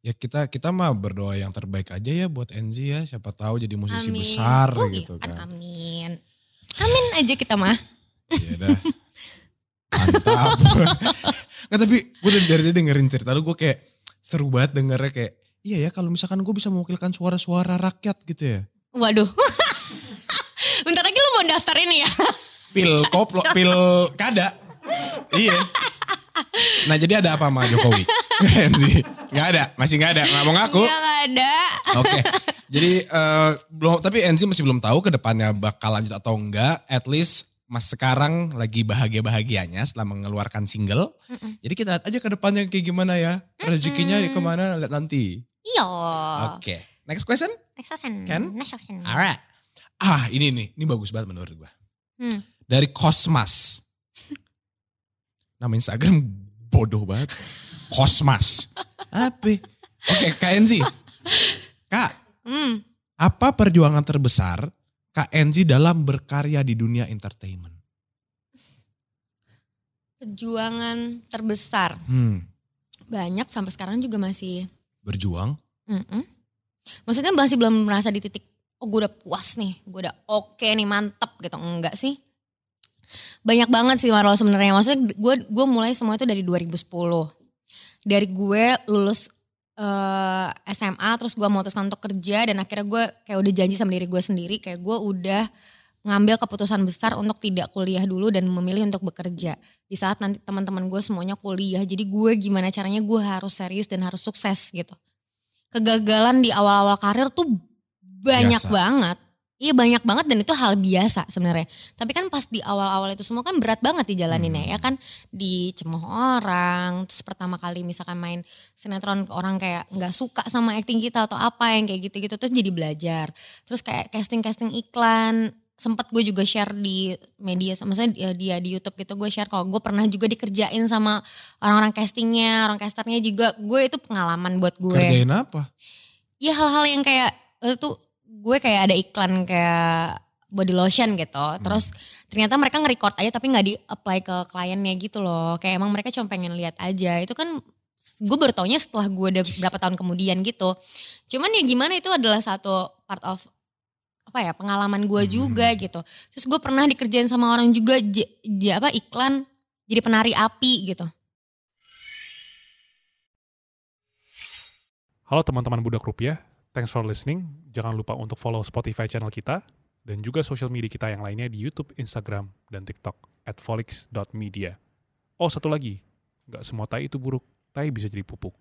S1: Ya kita kita mah berdoa yang terbaik aja ya buat Enzi ya. Siapa tahu jadi musisi
S2: amin
S1: besar
S2: Oh,
S1: gitu
S2: iya
S1: kan.
S2: amin amin aja kita mah
S1: Iya dah. Mantap. Nggak tapi gue dari dia dengerin cerita lu gue kayak seru banget dengernya kayak iya ya kalau misalkan gue bisa mewakilkan suara-suara rakyat gitu ya.
S2: waduh bentar lagi lu mau daftar ini ya
S1: Pil koplo, pil kada. iya. Nah jadi ada apa sama Jokowi? Enzi? Gak ada, masih gak ada, nggak mau ngaku.
S2: Nggak ada
S1: Oke, jadi eh, belum tapi Enzi masih belum tahu ke depannya bakal lanjut atau enggak. At least Mas sekarang lagi bahagia-bahagianya setelah mengeluarkan single. Jadi kita lihat aja ke depannya kayak gimana ya. Rezekinya di ke mana lihat nanti.
S2: iya
S1: Oke, next question.
S2: next question
S1: Kan?
S2: next question
S1: Alright. Ah ini nih, ini bagus banget menurut gua.
S2: Hmm.
S1: Dari Cosmas. Nama Instagram bodoh banget. Cosmas. Apa? Oke, Enzi. Kak,
S2: Hmm.
S1: apa perjuangan terbesar Enzi dalam berkarya di dunia entertainment?
S2: perjuangan terbesar
S1: Hmm,
S2: banyak sampai sekarang juga masih
S1: berjuang.
S2: Mm-mm. maksudnya masih belum merasa di titik oh gue udah puas nih gue udah oke nih mantep gitu enggak sih banyak banget sih Marlo sebenarnya maksudnya gue gue mulai semua itu dari 2010 dari gue lulus eh, SMA terus gue memutuskan untuk kerja dan akhirnya gue kayak udah janji sama diri gue sendiri kayak gue udah ngambil keputusan besar untuk tidak kuliah dulu dan memilih untuk bekerja. Di saat nanti teman-teman gue semuanya kuliah jadi gue gimana caranya gue harus serius dan harus sukses gitu. Kegagalan di awal-awal karir tuh banyak
S1: Biasa.
S2: banget Iya banyak banget dan itu hal biasa sebenarnya. Tapi kan pas di awal-awal itu semua kan berat banget dijalaninnya
S1: Hmm.
S2: ya kan dicemooh orang. Terus pertama kali misalkan main sinetron orang kayak nggak suka sama acting kita atau apa yang kayak gitu-gitu terus jadi belajar. Terus kayak casting-casting iklan sempet gue juga share di media maksudnya dia, dia di YouTube gitu gue share kalau gue pernah juga dikerjain sama orang-orang castingnya orang casternya juga gue itu pengalaman buat gue
S1: Kerjain apa?
S2: ya hal-hal yang kayak itu gue kayak ada iklan kayak body lotion gitu. Terus ternyata mereka nge-record aja tapi nggak di-apply ke kliennya gitu loh. Kayak emang mereka cuma pengen lihat aja. Itu kan gue baru taunya setelah gue udah berapa tahun kemudian gitu. Cuman ya gimana itu adalah satu part of apa ya pengalaman gue
S1: Hmm.
S2: juga gitu. Terus gue pernah dikerjain sama orang juga j- j- apa iklan jadi penari api gitu.
S3: Halo teman-teman Budak Rupiah, thanks for listening. Jangan lupa untuk follow Spotify channel kita dan juga sosial media kita yang lainnya di YouTube, Instagram, dan TikTok at folix.media. Oh satu lagi, nggak semua tai itu buruk, tai bisa jadi pupuk.